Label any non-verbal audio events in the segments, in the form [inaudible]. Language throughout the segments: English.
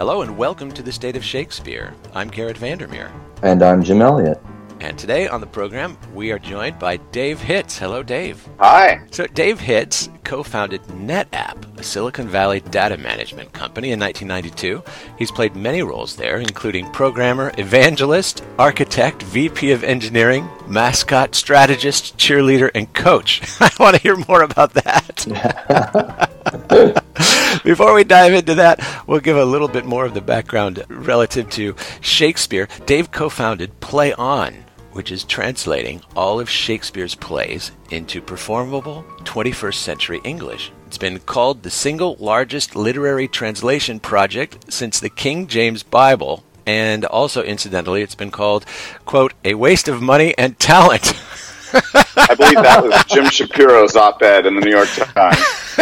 Hello and welcome to the State of Shakespeare. I'm Garrett Vandermeer. And I'm Jim Elliott. And today on the program, we are joined by Dave Hitz. Hello, Dave. Hi. So, Dave Hitz co founded NetApp, a Silicon Valley data management company, in 1992. He's played many roles there, including programmer, evangelist, architect, VP of engineering, mascot, strategist, cheerleader, and coach. [laughs] I want to hear more about that. [laughs] [laughs] Before we dive into that, we'll give a little bit more of the background relative to Shakespeare. Dave co founded Play On, which is translating all of Shakespeare's plays into performable 21st century English. It's been called the single largest literary translation project since the King James Bible, and also, incidentally, it's been called, quote, a waste of money and talent. [laughs] I believe that was Jim Shapiro's op-ed in the New York Times.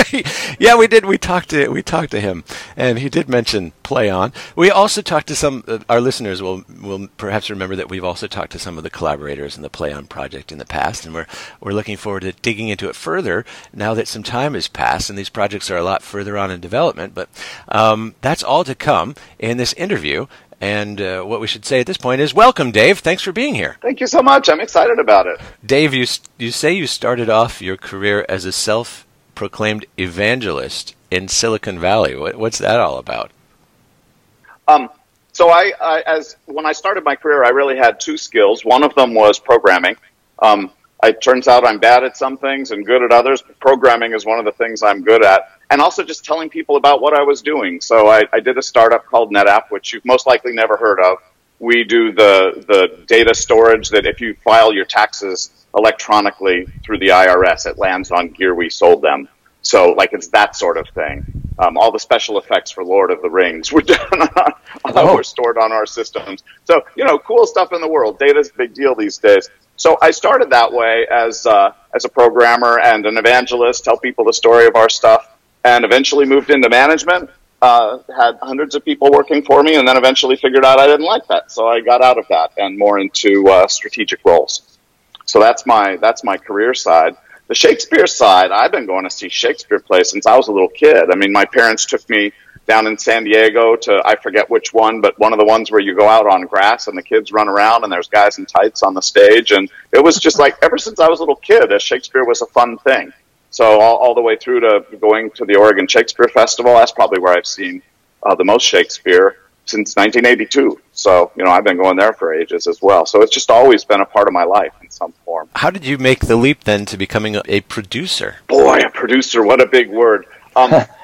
[laughs] yeah, we did. We talked to we talked to him, and he did mention play on. We also talked to some. Uh, our listeners will will perhaps remember that we've also talked to some of the collaborators in the play on project in the past, and we're we're looking forward to digging into it further now that some time has passed and these projects are a lot further on in development. But um, that's all to come in this interview. And uh, what we should say at this point is welcome, Dave. Thanks for being here. Thank you so much. I'm excited about it. Dave, you, you say you started off your career as a self proclaimed evangelist in Silicon Valley. What, what's that all about? Um, so I, I, as when I started my career, I really had two skills. One of them was programming. Um, it turns out I'm bad at some things and good at others. But Programming is one of the things I'm good at and also just telling people about what I was doing. So I, I did a startup called NetApp, which you've most likely never heard of. We do the, the data storage that if you file your taxes electronically through the IRS, it lands on gear we sold them. So like it's that sort of thing. Um, all the special effects for Lord of the Rings were [laughs] done on, oh. were stored on our systems. So you know, cool stuff in the world. Data's a big deal these days. So I started that way as uh, as a programmer and an evangelist, tell people the story of our stuff and eventually moved into management. Uh, had hundreds of people working for me, and then eventually figured out I didn't like that, so I got out of that and more into uh, strategic roles. So that's my that's my career side. The Shakespeare side, I've been going to see Shakespeare plays since I was a little kid. I mean, my parents took me down in San Diego to I forget which one, but one of the ones where you go out on grass and the kids run around and there's guys in tights on the stage, and it was just like ever since I was a little kid, Shakespeare was a fun thing. So all, all the way through to going to the Oregon Shakespeare Festival, that's probably where I've seen uh, the most Shakespeare since 1982. So, you know, I've been going there for ages as well. So it's just always been a part of my life in some form. How did you make the leap then to becoming a producer? Boy, a producer, what a big word. Um, [laughs]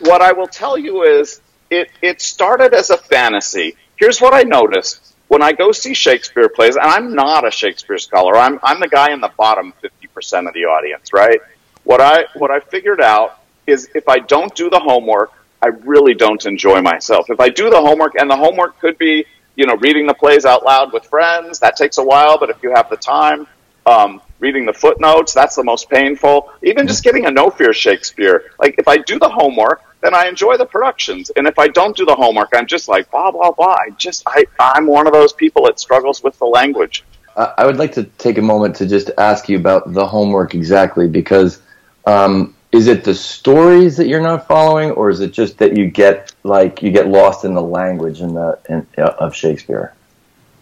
what I will tell you is it, it started as a fantasy. Here's what I noticed. When I go see Shakespeare plays, and I'm not a Shakespeare scholar, I'm, I'm the guy in the bottom 50% of the audience, right? What I, what I figured out is if I don't do the homework, I really don't enjoy myself. If I do the homework, and the homework could be, you know, reading the plays out loud with friends, that takes a while, but if you have the time, um, reading the footnotes, that's the most painful. Even just getting a no fear Shakespeare. Like, if I do the homework, then I enjoy the productions. And if I don't do the homework, I'm just like, blah, blah, blah. I just, I, I'm one of those people that struggles with the language. I would like to take a moment to just ask you about the homework exactly because um, is it the stories that you're not following, or is it just that you get like you get lost in the language in the in, uh, of Shakespeare?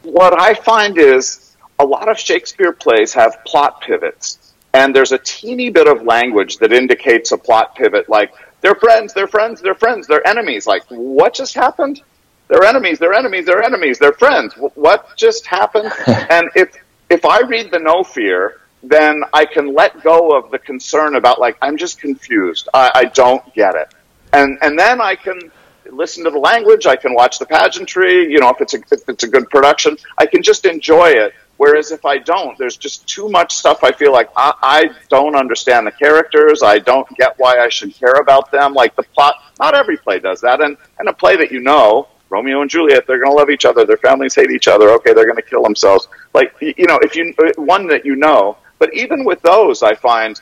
What I find is a lot of Shakespeare plays have plot pivots, and there's a teeny bit of language that indicates a plot pivot, like they're friends, they're friends, they're friends, they're enemies. Like what just happened? They're enemies, they're enemies, they're enemies, they're friends. What just happened? [laughs] and if if I read the no fear, then I can let go of the concern about like I'm just confused. I, I don't get it, and and then I can listen to the language. I can watch the pageantry. You know, if it's a if it's a good production, I can just enjoy it. Whereas if I don't, there's just too much stuff. I feel like I, I don't understand the characters. I don't get why I should care about them. Like the plot, not every play does that, and and a play that you know Romeo and Juliet, they're going to love each other. Their families hate each other. Okay, they're going to kill themselves. Like, you know, if you, uh, one that you know, but even with those, I find,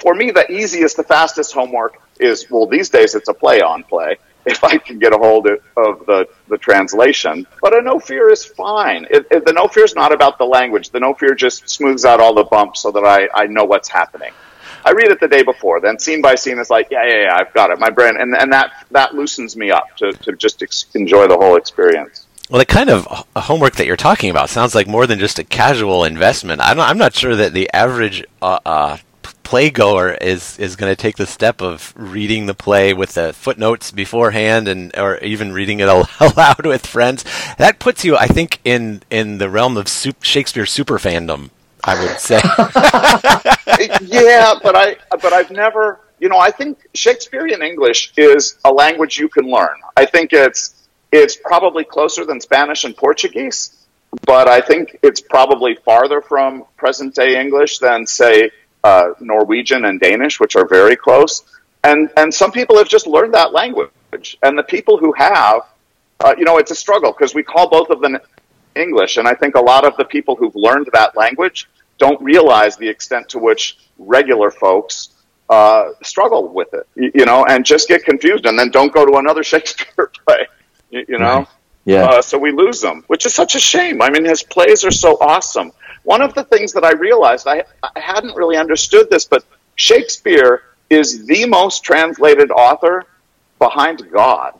for me, the easiest, the fastest homework is, well, these days it's a play on play if I can get a hold of the, the translation. But a no fear is fine. It, it, the no fear is not about the language. The no fear just smooths out all the bumps so that I, I know what's happening. I read it the day before. Then scene by scene, it's like, yeah, yeah, yeah, I've got it. My brain, and and that that loosens me up to to just ex- enjoy the whole experience. Well, the kind of homework that you're talking about sounds like more than just a casual investment. I'm not, I'm not sure that the average uh, uh, playgoer is is going to take the step of reading the play with the footnotes beforehand and or even reading it [laughs] aloud with friends. That puts you, I think, in in the realm of Shakespeare super fandom. I would say. [laughs] [laughs] yeah, but I but I've never, you know, I think Shakespearean English is a language you can learn. I think it's it's probably closer than Spanish and Portuguese, but I think it's probably farther from present day English than say uh, Norwegian and Danish, which are very close. And and some people have just learned that language, and the people who have, uh, you know, it's a struggle because we call both of them English, and I think a lot of the people who've learned that language don't realize the extent to which regular folks uh, struggle with it, you, know, and just get confused, and then don't go to another [laughs] Shakespeare play, you, you know. Right. Yeah. Uh, so we lose them, which is such a shame. I mean, his plays are so awesome. One of the things that I realized, I, I hadn't really understood this, but Shakespeare is the most translated author behind God.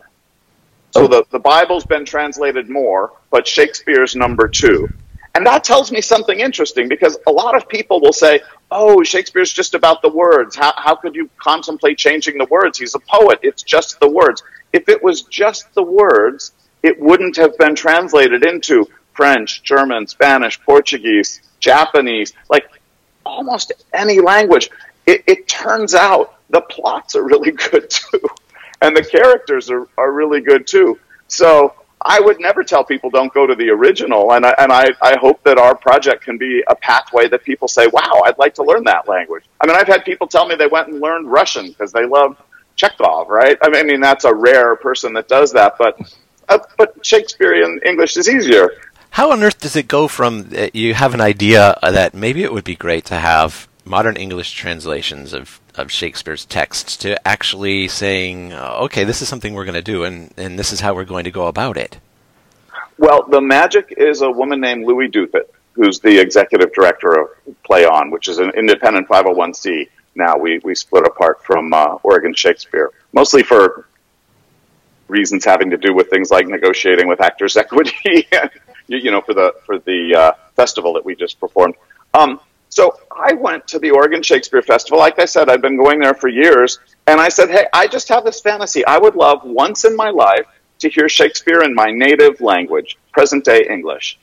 So oh. the, the Bible's been translated more, but Shakespeare's number two. And that tells me something interesting because a lot of people will say, oh, Shakespeare's just about the words. How, how could you contemplate changing the words? He's a poet. It's just the words. If it was just the words, it wouldn't have been translated into French, German, Spanish, Portuguese, Japanese, like almost any language. It, it turns out the plots are really [laughs] good too, and the characters are, are really good too. So I would never tell people don't go to the original, and I, and I, I hope that our project can be a pathway that people say, wow, I'd like to learn that language. I mean, I've had people tell me they went and learned Russian because they love Chekhov, right? I mean, that's a rare person that does that, but uh, but Shakespearean English is easier. How on earth does it go from uh, you have an idea that maybe it would be great to have modern English translations of, of Shakespeare's texts to actually saying, uh, okay, this is something we're going to do and, and this is how we're going to go about it? Well, the magic is a woman named Louis Douthit, who's the executive director of Play On, which is an independent 501c. Now we, we split apart from uh, Oregon Shakespeare, mostly for reasons having to do with things like negotiating with Actors [laughs] Equity you, you know, for the for the uh, festival that we just performed. Um, so I went to the Oregon Shakespeare Festival. Like I said, I've been going there for years, and I said, "Hey, I just have this fantasy. I would love once in my life to hear Shakespeare in my native language, present day English."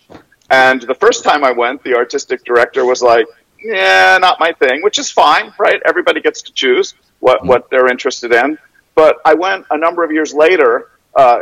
And the first time I went, the artistic director was like, "Yeah, not my thing," which is fine, right? Everybody gets to choose what mm-hmm. what they're interested in. But I went a number of years later, uh,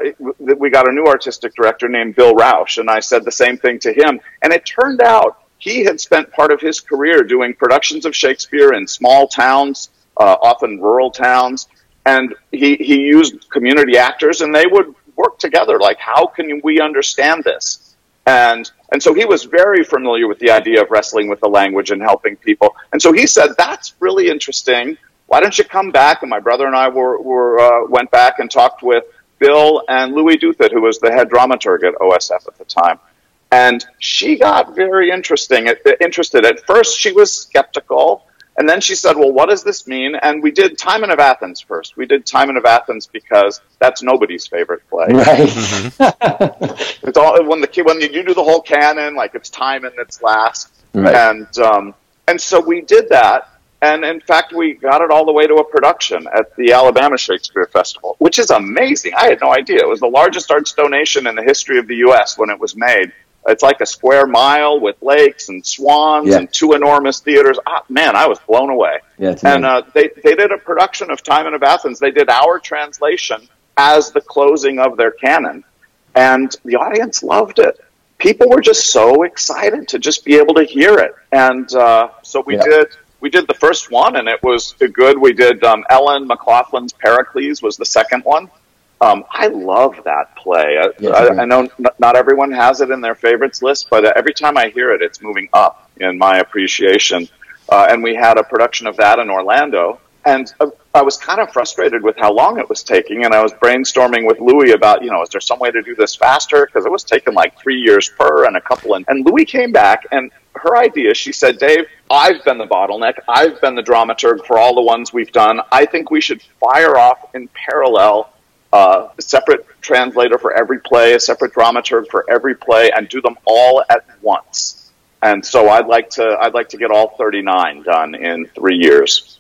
we got a new artistic director named Bill Rauch, and I said the same thing to him. And it turned out he had spent part of his career doing productions of Shakespeare in small towns, uh, often rural towns, and he, he used community actors, and they would work together. Like, how can we understand this? And and so he was very familiar with the idea of wrestling with the language and helping people. And so he said, "That's really interesting. Why don't you come back?" And my brother and I were, were uh, went back and talked with Bill and Louis Douthit, who was the head dramaturg at OSF at the time. And she got very interesting, interested. At first, she was skeptical. And then she said, well, what does this mean? And we did Timon of Athens first. We did Timon of Athens because that's nobody's favorite play. Right. Mm-hmm. [laughs] it's all, when the, when you do the whole canon, like it's Timon that's last. Right. And, um, and so we did that. And in fact, we got it all the way to a production at the Alabama Shakespeare Festival, which is amazing. I had no idea. It was the largest arts donation in the history of the U.S. when it was made. It's like a square mile with lakes and swans yeah. and two enormous theaters. Ah, man, I was blown away. Yeah, and uh, they, they did a production of Timon of Athens. They did our translation as the closing of their canon. And the audience loved it. People were just so excited to just be able to hear it. And uh, so we yeah. did we did the first one and it was good. We did um, Ellen McLaughlin's Pericles was the second one. Um, I love that play. I, yeah, I, I know n- not everyone has it in their favorites list, but uh, every time I hear it, it's moving up in my appreciation. Uh, and we had a production of that in Orlando, and uh, I was kind of frustrated with how long it was taking. And I was brainstorming with Louis about, you know, is there some way to do this faster? Because it was taking like three years per and a couple. And, and Louis came back, and her idea. She said, Dave, I've been the bottleneck. I've been the dramaturg for all the ones we've done. I think we should fire off in parallel uh, a separate translator for every play, a separate dramaturg for every play, and do them all at once. And so I'd like to I'd like to get all 39 done in three years.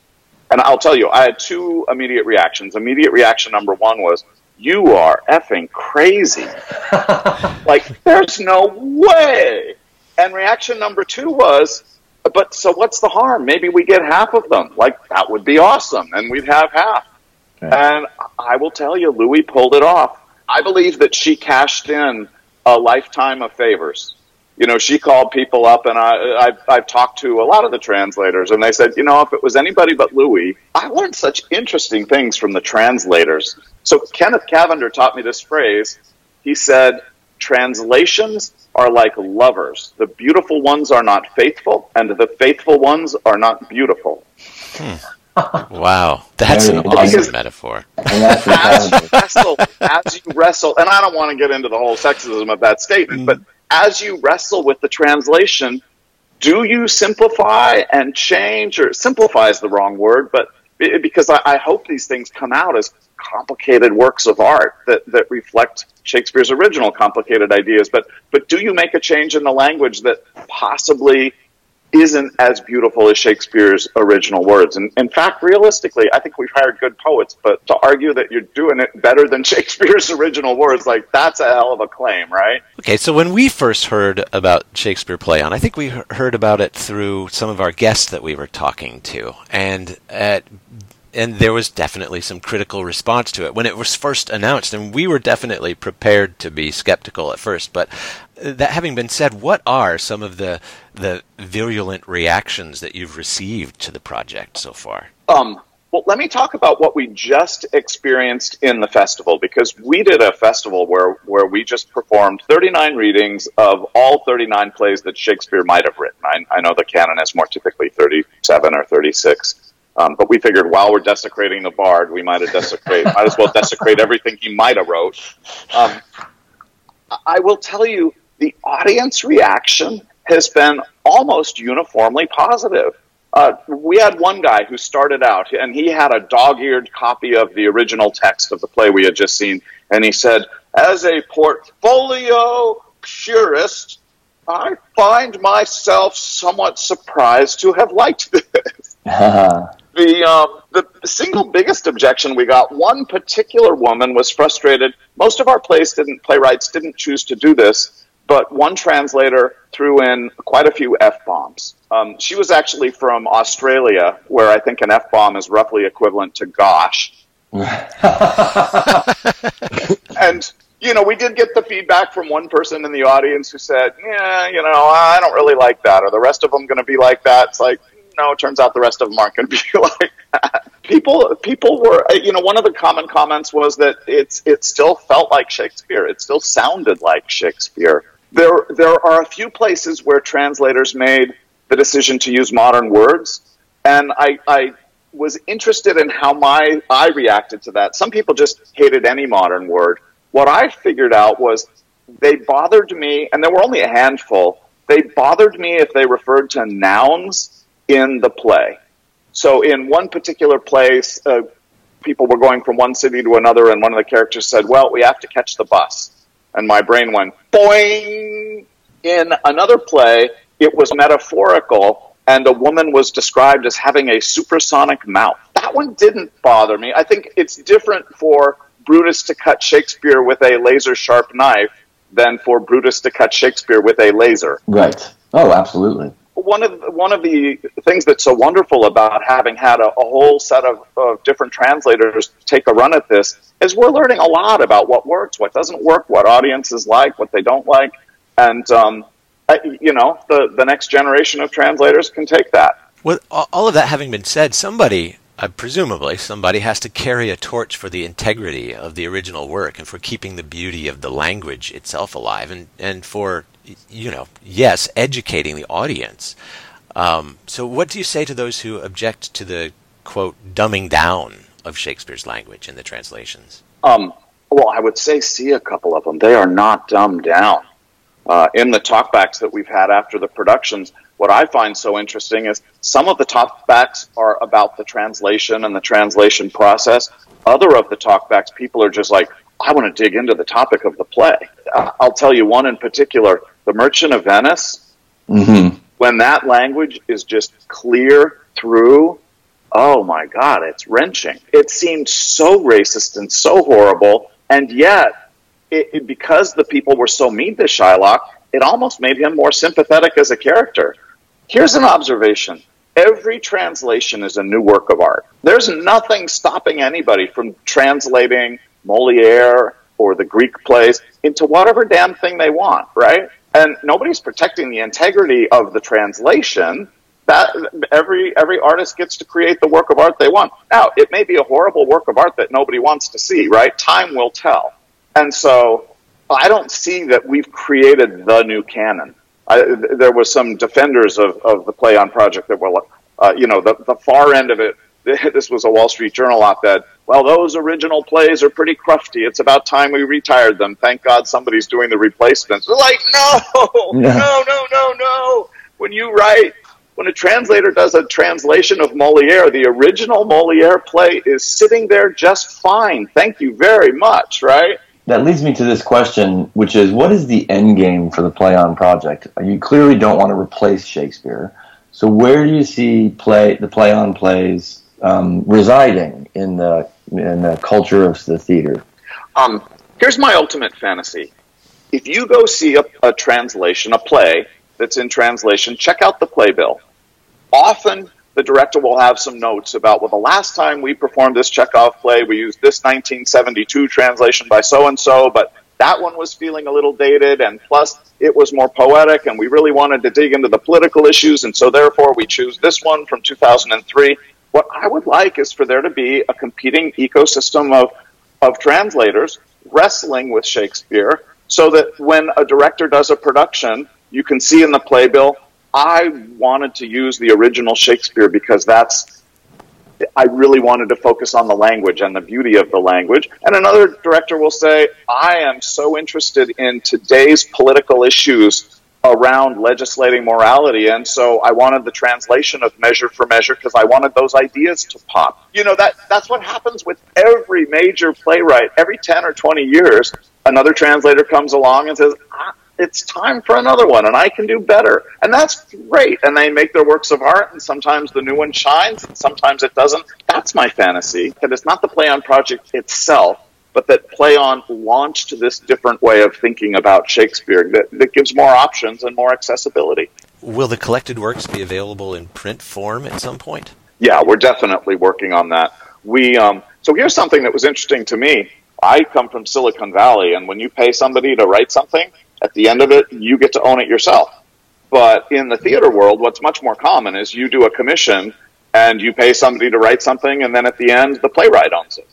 And I'll tell you, I had two immediate reactions. Immediate reaction number one was, "You are effing crazy! [laughs] like, there's no way." And reaction number two was, "But so what's the harm? Maybe we get half of them. Like that would be awesome, and we'd have half." And I will tell you, Louie pulled it off. I believe that she cashed in a lifetime of favors. You know, she called people up, and I, I've, I've talked to a lot of the translators, and they said, you know, if it was anybody but Louis, I learned such interesting things from the translators. So Kenneth Cavender taught me this phrase. He said, translations are like lovers. The beautiful ones are not faithful, and the faithful ones are not beautiful. Hmm. Wow, that's an awesome metaphor. as you wrestle, as you wrestle, and I don't want to get into the whole sexism of that statement, mm. but as you wrestle with the translation, do you simplify and change, or simplify is the wrong word, but because I, I hope these things come out as complicated works of art that, that reflect Shakespeare's original complicated ideas, but but do you make a change in the language that possibly isn't as beautiful as Shakespeare's original words. And in fact, realistically, I think we've hired good poets, but to argue that you're doing it better than [laughs] Shakespeare's original words, like that's a hell of a claim, right? Okay, so when we first heard about Shakespeare Play On, I think we heard about it through some of our guests that we were talking to. And at and there was definitely some critical response to it when it was first announced, and we were definitely prepared to be skeptical at first. But that having been said, what are some of the the virulent reactions that you've received to the project so far? Um, well, let me talk about what we just experienced in the festival because we did a festival where, where we just performed 39 readings of all 39 plays that Shakespeare might have written. I, I know the canon is more typically 37 or 36. Um, but we figured while we're desecrating the bard, we might have desecrate, might as well desecrate everything he might have wrote. Um, I will tell you, the audience reaction has been almost uniformly positive. Uh, we had one guy who started out, and he had a dog-eared copy of the original text of the play we had just seen, and he said, "As a portfolio purist, I find myself somewhat surprised to have liked this." [laughs] the um, the single biggest objection we got, one particular woman was frustrated. Most of our plays didn't playwrights didn't choose to do this, but one translator threw in quite a few f bombs. Um, she was actually from Australia, where I think an f bomb is roughly equivalent to "gosh." [laughs] and you know, we did get the feedback from one person in the audience who said, "Yeah, you know, I don't really like that." Are the rest of them going to be like that? It's like, no, it turns out the rest of them aren't going to be [laughs] like that. People, people were, you know, one of the common comments was that it's, it still felt like Shakespeare. It still sounded like Shakespeare. There, there are a few places where translators made the decision to use modern words, and I, I was interested in how my I reacted to that. Some people just hated any modern word. What I figured out was they bothered me, and there were only a handful. They bothered me if they referred to nouns in the play. So in one particular place, uh, people were going from one city to another, and one of the characters said, "Well, we have to catch the bus," and my brain went boing. In another play, it was metaphorical, and a woman was described as having a supersonic mouth. That one didn't bother me. I think it's different for Brutus to cut Shakespeare with a laser sharp knife than for Brutus to cut Shakespeare with a laser. Right. Oh, absolutely one of one of the things that's so wonderful about having had a, a whole set of, of, different translators take a run at this is we're learning a lot about what works, what doesn't work, what audiences like, what they don't like, and um, you know the the next generation of translators can take that. With all of that having been said, somebody uh, presumably somebody has to carry a torch for the integrity of the original work and for keeping the beauty of the language itself alive and, and for you know yes educating the audience. Um, so what do you say to those who object to the quote dumbing down of shakespeare's language in the translations? Um, well i would say see a couple of them. They are not dumbed down. Uh, in the talkbacks that we've had after the productions what I find so interesting is some of the talkbacks are about the translation and the translation process. Other of the talkbacks, people are just like, I want to dig into the topic of the play. I'll tell you one in particular, The Merchant of Venice. Mm-hmm. When that language is just clear through, oh my God, it's wrenching. It seemed so racist and so horrible, and yet, it, it, because the people were so mean to Shylock, it almost made him more sympathetic as a character. Here's an observation. Every translation is a new work of art. There's nothing stopping anybody from translating Moliere or the Greek plays into whatever damn thing they want, right? And nobody's protecting the integrity of the translation. That every every artist gets to create the work of art they want. Now, it may be a horrible work of art that nobody wants to see, right? Time will tell. And so I don't see that we've created the new canon. I, there was some defenders of, of the Play On project that were, uh, you know, the, the far end of it. [laughs] This was a Wall Street Journal op-ed. Well, those original plays are pretty crufty. It's about time we retired them. Thank God somebody's doing the replacements. We're like, no, [laughs] no, no, no, no. When you write, when a translator does a translation of Moliere, the original Moliere play is sitting there just fine. Thank you very much, right? That leads me to this question, which is what is the end game for the Play On project? You clearly don't want to replace Shakespeare. So where do you see play the Play On plays um, residing in the in the culture of the theater? Um, here's my ultimate fantasy: if you go see a, a translation, a play that's in translation, check out the playbill. Often the director will have some notes about, well, the last time we performed this Chekhov play, we used this 1972 translation by so and so, but that one was feeling a little dated, and plus it was more poetic, and we really wanted to dig into the political issues, and so therefore we choose this one from 2003. What I would like is for there to be a competing ecosystem of, of translators wrestling with Shakespeare so that when a director does a production, you can see in the playbill I wanted to use the original Shakespeare because that's I really wanted to focus on the language and the beauty of the language. And another director will say, I am so interested in today's political issues around legislating morality. And so I wanted the translation of measure for measure because I wanted those ideas to pop. You know, that, that's what happens with every major playwright. Every 10 or 20 years, another translator comes along and says, it's time for another one and I can do better. And that's great. And they make their works of art and sometimes the new one shines and sometimes it doesn't. That's my fantasy. That it's not the Play On project itself, but that Play On launched this different way of thinking about Shakespeare that, that gives more options and more accessibility. Will the collected works be available in print form at some point? Yeah, we're definitely working on that. We um, so here's something that was interesting to me. I come from Silicon Valley, and when you pay somebody to write something, at the end of it, you get to own it yourself. But in the theater world, what's much more common is you do a commission and you pay somebody to write something, and then at the end, the playwright owns it,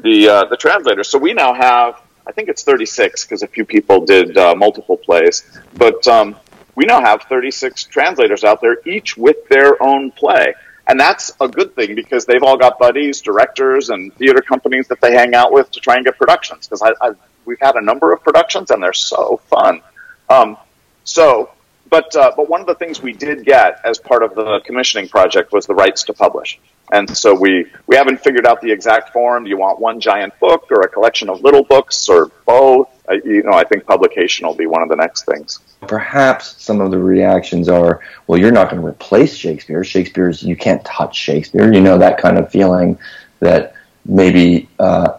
the uh, the translator. So we now have, I think it's 36 because a few people did uh, multiple plays, but um, we now have 36 translators out there, each with their own play. And that's a good thing because they've all got buddies, directors, and theater companies that they hang out with to try and get productions. Because I, I we've had a number of productions and they're so fun. Um, so, but uh, but one of the things we did get as part of the commissioning project was the rights to publish. And so we, we haven't figured out the exact form. Do you want one giant book or a collection of little books or both? You know, I think publication will be one of the next things. Perhaps some of the reactions are, well, you're not going to replace Shakespeare. Shakespeare's, you can't touch Shakespeare. You know, that kind of feeling that maybe uh,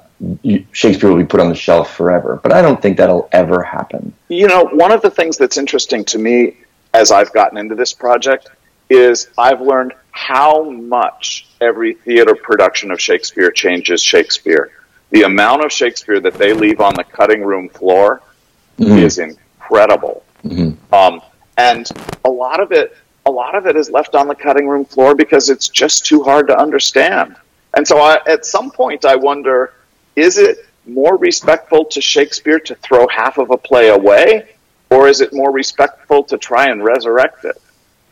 Shakespeare will be put on the shelf forever. But I don't think that'll ever happen. You know, one of the things that's interesting to me as I've gotten into this project is I've learned how much every theater production of Shakespeare changes Shakespeare. The amount of Shakespeare that they leave on the cutting room floor mm-hmm. is incredible. Mm-hmm. Um, and a lot of it, a lot of it is left on the cutting room floor because it's just too hard to understand. And so I, at some point I wonder, is it more respectful to Shakespeare to throw half of a play away, or is it more respectful to try and resurrect it?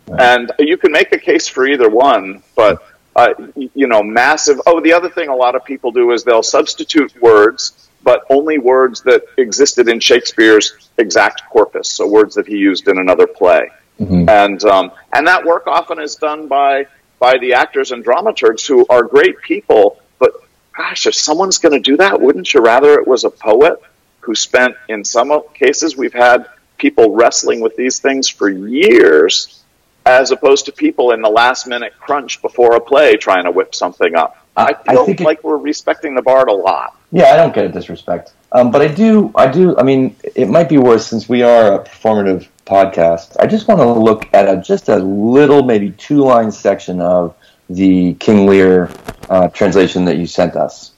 And you can make a case for either one, but uh, you know, massive. Oh, the other thing a lot of people do is they'll substitute words, but only words that existed in Shakespeare's exact corpus, so words that he used in another play. mm-hmm. and um, and that work often is done by by the actors and dramaturgs who are great people. But gosh, if someone's going to do that, wouldn't you rather it was a poet who spent, in some cases, we've had people wrestling with these things for years, as opposed to people in the last minute crunch before a play trying to whip something up. I feel I think like it, we're respecting the bard a lot. Yeah, I don't get a disrespect, um, but I do. I do. I mean, it might be worse since we are a performative podcast. I just want to look at a, just a little, maybe two line section of the King Lear uh, translation that you sent us.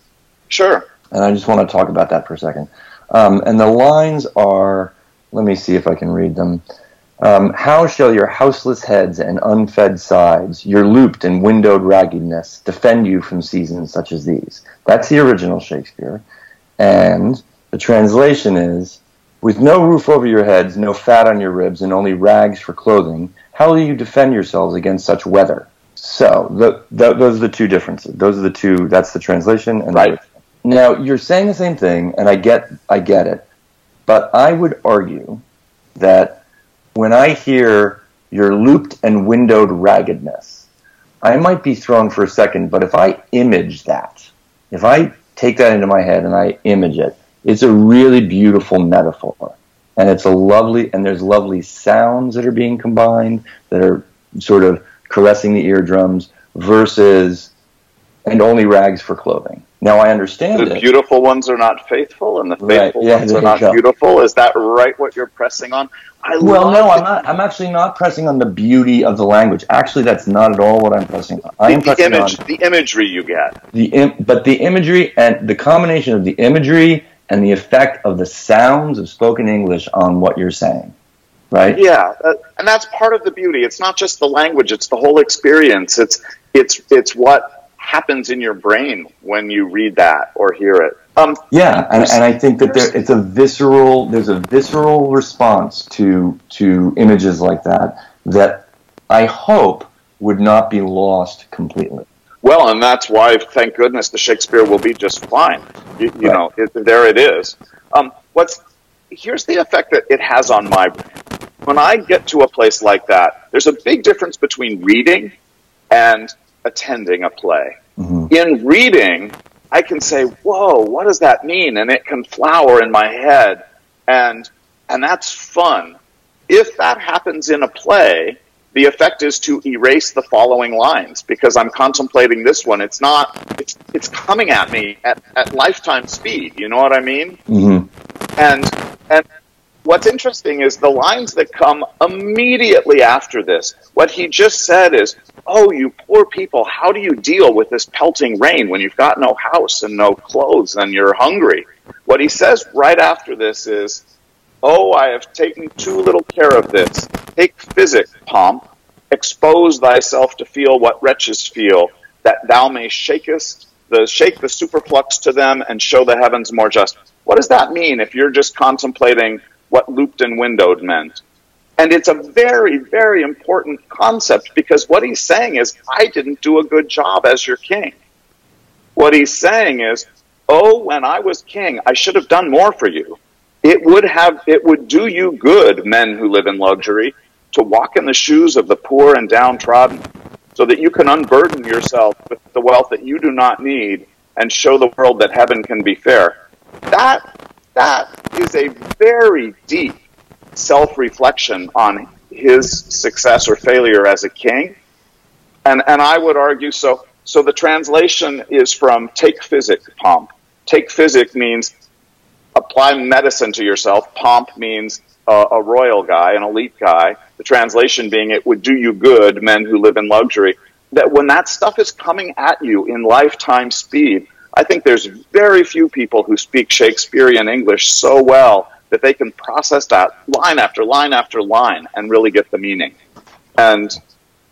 Sure. And I just want to talk about that for a second. Um, and the lines are. Let me see if I can read them. Um, how shall your houseless heads and unfed sides, your looped and windowed raggedness, defend you from seasons such as these? That's the original Shakespeare. And the translation is With no roof over your heads, no fat on your ribs, and only rags for clothing, how will you defend yourselves against such weather? So, the, the, those are the two differences. Those are the two, that's the translation. And right. The, now, you're saying the same thing, and I get, I get it. But I would argue that when I hear your looped and windowed raggedness, I might be thrown for a second, but if I image that, if I take that into my head and I image it, it's a really beautiful metaphor. And it's a lovely, and there's lovely sounds that are being combined that are sort of caressing the eardrums versus, and only rags for clothing. Now I understand the it. beautiful ones are not faithful, and the faithful right. yeah, ones are not go. beautiful. Is that right? What you're pressing on? I well, no, I'm not. I'm actually not pressing on the beauty of the language. Actually, that's not at all what I'm pressing on. I am the, pressing image, on the imagery you get. The Im- but the imagery and the combination of the imagery and the effect of the sounds of spoken English on what you're saying, right? Yeah, uh, and that's part of the beauty. It's not just the language; it's the whole experience. It's it's it's what happens in your brain when you read that or hear it. Um, yeah, and, and, I think that there, it's a visceral. There's a visceral response to to images like that that I hope would not be lost completely. Well, and that's why, thank goodness, the Shakespeare will be just fine. You, you right. know, it, there it is. Um, what's here's the effect that it has on my brain. When I get to a place like that, there's a big difference between reading and attending a play. Mm-hmm. In reading, I can say, "Whoa, what does that mean?" and it can flower in my head, and and that's fun. If that happens in a play, the effect is to erase the following lines because I'm contemplating this one. It's not. It's it's coming at me at, at lifetime speed. You know what I mean? Mm-hmm. And and what's interesting is the lines that come immediately after this. What he just said is, Oh, you poor people, how do you deal with this pelting rain when you've got no house and no clothes and you're hungry? What he says right after this is, Oh, I have taken too little care of this. Take physic, pomp, expose thyself to feel what wretches feel, that thou may shakest the shake the superflux to them and show the heavens more just. What does that mean if you're just contemplating what looped and windowed meant? And it's a very, very important concept because what he's saying is, I didn't do a good job as your king. What he's saying is, oh, when I was king, I should have done more for you. It would have, it would do you good, men who live in luxury, to walk in the shoes of the poor and downtrodden, so that you can unburden yourself with the wealth that you do not need and show the world that heaven can be fair. That, that is a very deep self reflection on his success or failure as a king. And, and I would argue so. So the translation is from take physic, pomp. Take physic means apply medicine to yourself. Pomp means uh, a royal guy, an elite guy. The translation being it would do you good, men who live in luxury. That when that stuff is coming at you in lifetime speed, I think there's very few people who speak Shakespearean English so well that they can process that line after line after line and really get the meaning. And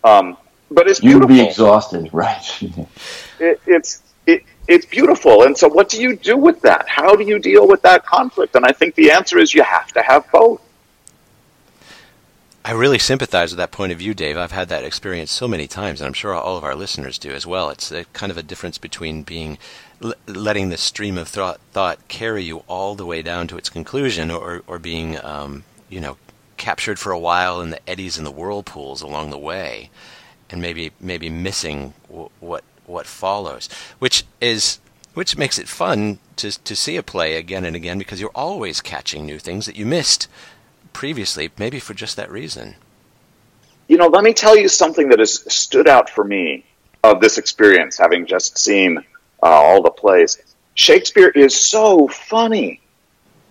um, but it's beautiful. You'd be exhausted, right? [laughs] it, it's it, it's beautiful. And so, what do you do with that? How do you deal with that conflict? And I think the answer is you have to have both. I really sympathize with that point of view, Dave. I've had that experience so many times, and I'm sure all of our listeners do as well. It's a, kind of a difference between being letting the stream of thought, thought carry you all the way down to its conclusion, or or being um, you know captured for a while in the eddies and the whirlpools along the way, and maybe maybe missing w- what what follows, which is which makes it fun to to see a play again and again because you're always catching new things that you missed previously, maybe for just that reason. You know, let me tell you something that has stood out for me of this experience, having just seen uh, all the plays. Shakespeare is so funny.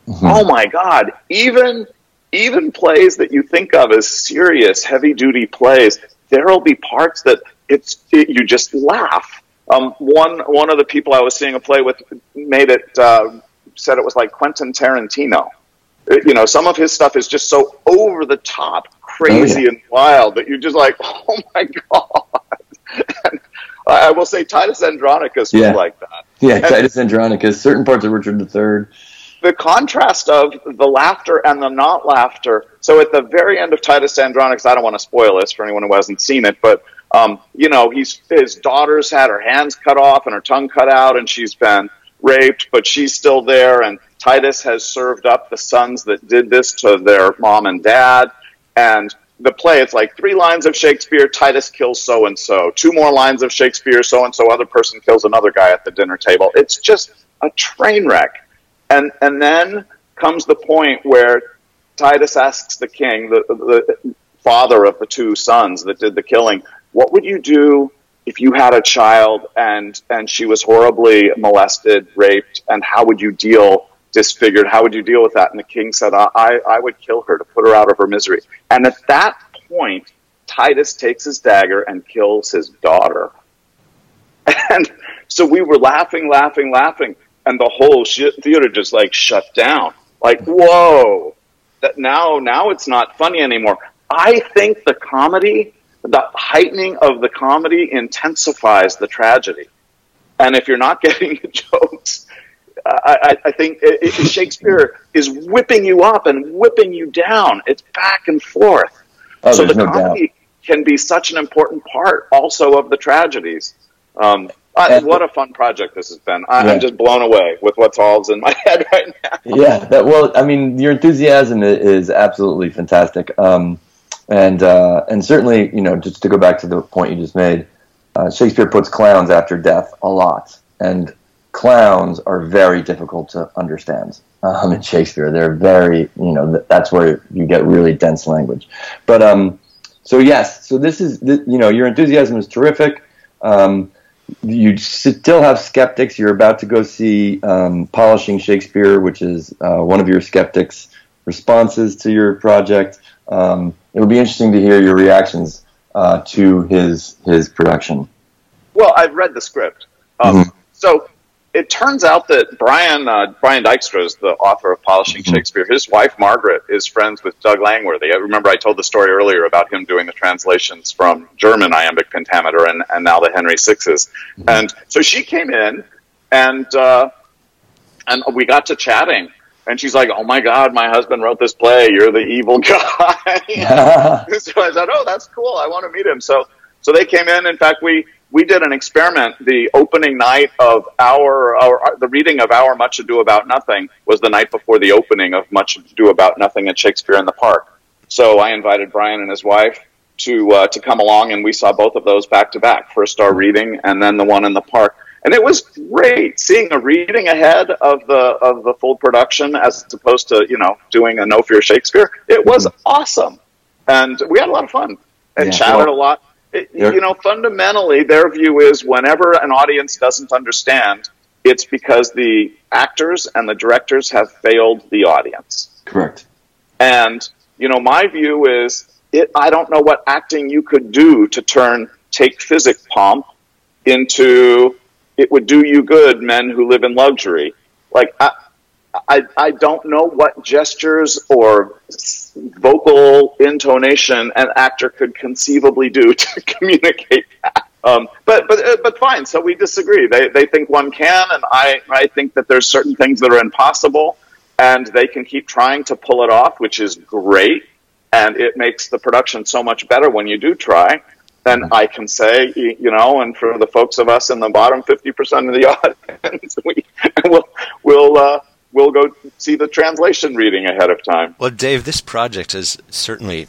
Mm-hmm. Oh my God! Even even plays that you think of as serious, heavy duty plays, there will be parts that it's it, you just laugh. Um, one one of the people I was seeing a play with made it uh, said it was like Quentin Tarantino. Uh, you know, some of his stuff is just so over the top, crazy oh, yeah. and wild that you're just like, [laughs] oh my god. [laughs] and I will say Titus Andronicus was yeah. like that. Yeah, and Titus Andronicus. Certain parts of Richard III the contrast of the laughter and the not laughter. So at the very end of Titus Andronicus, I don't want to spoil this for anyone who hasn't seen it, but um, you know, he's his daughter's had her hands cut off and her tongue cut out, and she's been raped, but she's still there. And Titus has served up the sons that did this to their mom and dad. And the play, it's like three lines of Shakespeare, Titus kills so and so. Two more lines of Shakespeare, so and so other person kills another guy at the dinner table. It's just a train wreck. And, and then comes the point where Titus asks the king, the, the father of the two sons that did the killing, what would you do if you had a child and, and she was horribly molested, raped, and how would you deal disfigured? How would you deal with that? And the king said, I, I would kill her to put her out of her misery. And at that point, Titus takes his dagger and kills his daughter. [laughs] And so we were laughing, laughing, laughing and the whole theater just like shut down. Like, whoa, that now, now it's not funny anymore. I think the comedy, the heightening of the comedy intensifies the tragedy. And if you're not [laughs] getting the jokes, I, I, think it, it, Shakespeare is whipping you up and whipping you down. It's back and forth. Oh, so the no comedy doubt. can be such an important part also of the tragedies. Um, uh, what a fun project this has been. I, am just blown away with what's all in my [laughs] head right now. Yeah, that, well, I mean, your enthusiasm is absolutely fantastic. Um, and, uh, and certainly, you know, just to go back to the point you just made, uh, Shakespeare puts clowns after death a lot. And clowns are very difficult to understand um, in Shakespeare. They're very, you know, that's where you get really dense language. But um, so, yes, so this is, you know, your enthusiasm is terrific. Um, you still have skeptics. You're about to go see um, Polishing Shakespeare, which is uh, one of your skeptics' responses to your project. Um, it would be interesting to hear your reactions uh, to his his production. Well, I've read the script. Um, mm-hmm. So it turns out that Brian uh, Brian Dykstra is the author of Polishing mm-hmm. Shakespeare. His wife Margaret is friends with Doug Langworthy. I remember I told the story earlier about him doing the translations from German iambic pentameter and, and now the Henry Sixes. Mm-hmm. And so she came in and uh, and we got to chatting. And she's like, "Oh my God, my husband wrote this play. You're the evil [laughs] guy." [laughs] so I said, "Oh, that's cool. I want to meet him." So so they came in. In fact, we we did an experiment. The opening night of our, our, the reading of Our Much Ado About Nothing was the night before the opening of Much Ado About Nothing at Shakespeare in the Park. So I invited Brian and his wife to uh, to come along, and we saw both of those back to back. First our reading, and then the one in the park. And it was great seeing a reading ahead of the of the full production as opposed to you know doing a No Fear Shakespeare. It was mm-hmm. awesome, and we had a lot of fun and yeah, chatted well, a lot you know, fundamentally, their view is whenever an audience doesn't understand, it's because the actors and the directors have failed the audience. Correct. And, you know, my view is it, I don't know what acting you could do to turn take physic pomp into it would do you good, men who live in luxury. Like, I, I, I don't know what gestures or vocal intonation an actor could conceivably do [laughs] to communicate that. Um, but but uh, but fine. So we disagree. They they think one can, and I I think that there's certain things that are impossible, and they can keep trying to pull it off, which is great, and it makes the production so much better when you do try. Then I can say, you know, and for the folks of us in the bottom fifty percent of the [laughs] audience, we will we'll uh, we'll go see the translation reading ahead of time. Well, Dave, this project has certainly,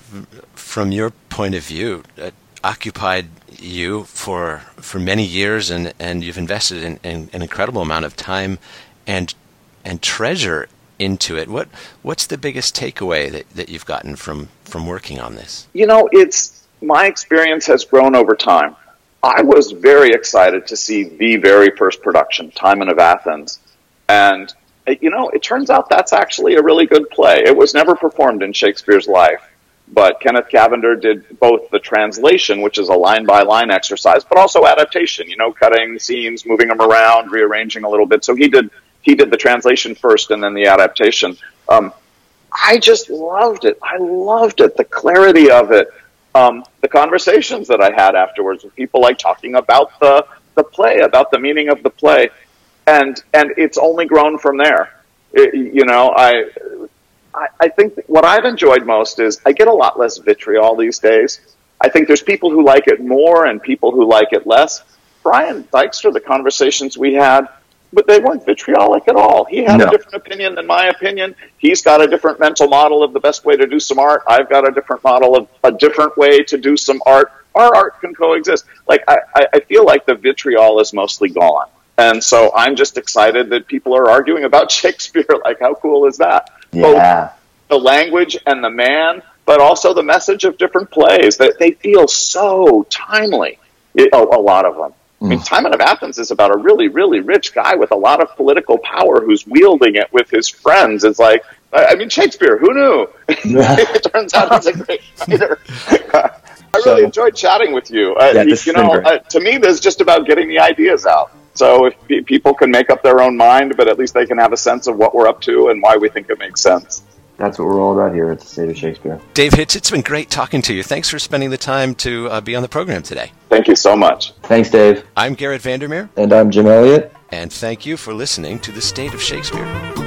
from your point of view, uh, occupied you for for many years, and, and you've invested in, in, an incredible amount of time and and treasure into it. What what's the biggest takeaway that, that you've gotten from from working on this? You know, it's my experience has grown over time. I was very excited to see the very first production, Timon of Athens, and you know, it turns out that's actually a really good play. It was never performed in Shakespeare's life, but Kenneth Cavender did both the translation, which is a line by line exercise, but also adaptation. You know, cutting scenes, moving them around, rearranging a little bit. So he did he did the translation first, and then the adaptation. Um, I just loved it. I loved it. The clarity of it. Um, the conversations that I had afterwards with people like talking about the the play, about the meaning of the play, and and it's only grown from there. It, you know, I, I I think what I've enjoyed most is I get a lot less vitriol these days. I think there's people who like it more and people who like it less. Brian Dykstra, the conversations we had, but they weren't vitriolic at all. He had no. a different opinion than my opinion. He's got a different mental model of the best way to do some art. I've got a different model of a different way to do some art. Our art can coexist. Like I, I feel like the vitriol is mostly gone. And so I'm just excited that people are arguing about [laughs] Shakespeare. Like, how cool is that? Yeah. Both the language and the man, but also the message of different plays that they feel so timely. It, a, a, lot of them. I mean, mm. Timon of Athens is about a really, really rich guy with a lot of political power who's wielding it with his friends. It's like, I mean, Shakespeare, who knew? [laughs] it turns out he's a great [laughs] writer. I really so, enjoyed chatting with you. Uh, yeah, you know, uh, to me, this is just about getting the ideas out. So if people can make up their own mind, but at least they can have a sense of what we're up to and why we think it makes sense. That's what we're all about here at the State of Shakespeare. Dave Hitz, it's been great talking to you. Thanks for spending the time to uh, be on the program today. Thank you so much. Thanks, Dave. I'm Garrett Vandermeer. And I'm Jim Elliott. And thank you for listening to the State of Shakespeare.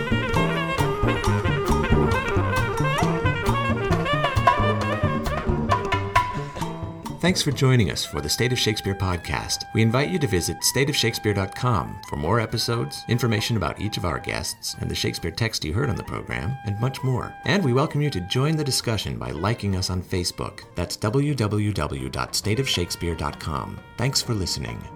Thanks for joining us for the State of Shakespeare podcast. We invite you to visit stateofshakespeare.com for more episodes, information about each of our guests, and the Shakespeare text you heard on the program, and much more. And we welcome you to join the discussion by liking us on Facebook. That's www.stateofshakespeare.com. Thanks for listening.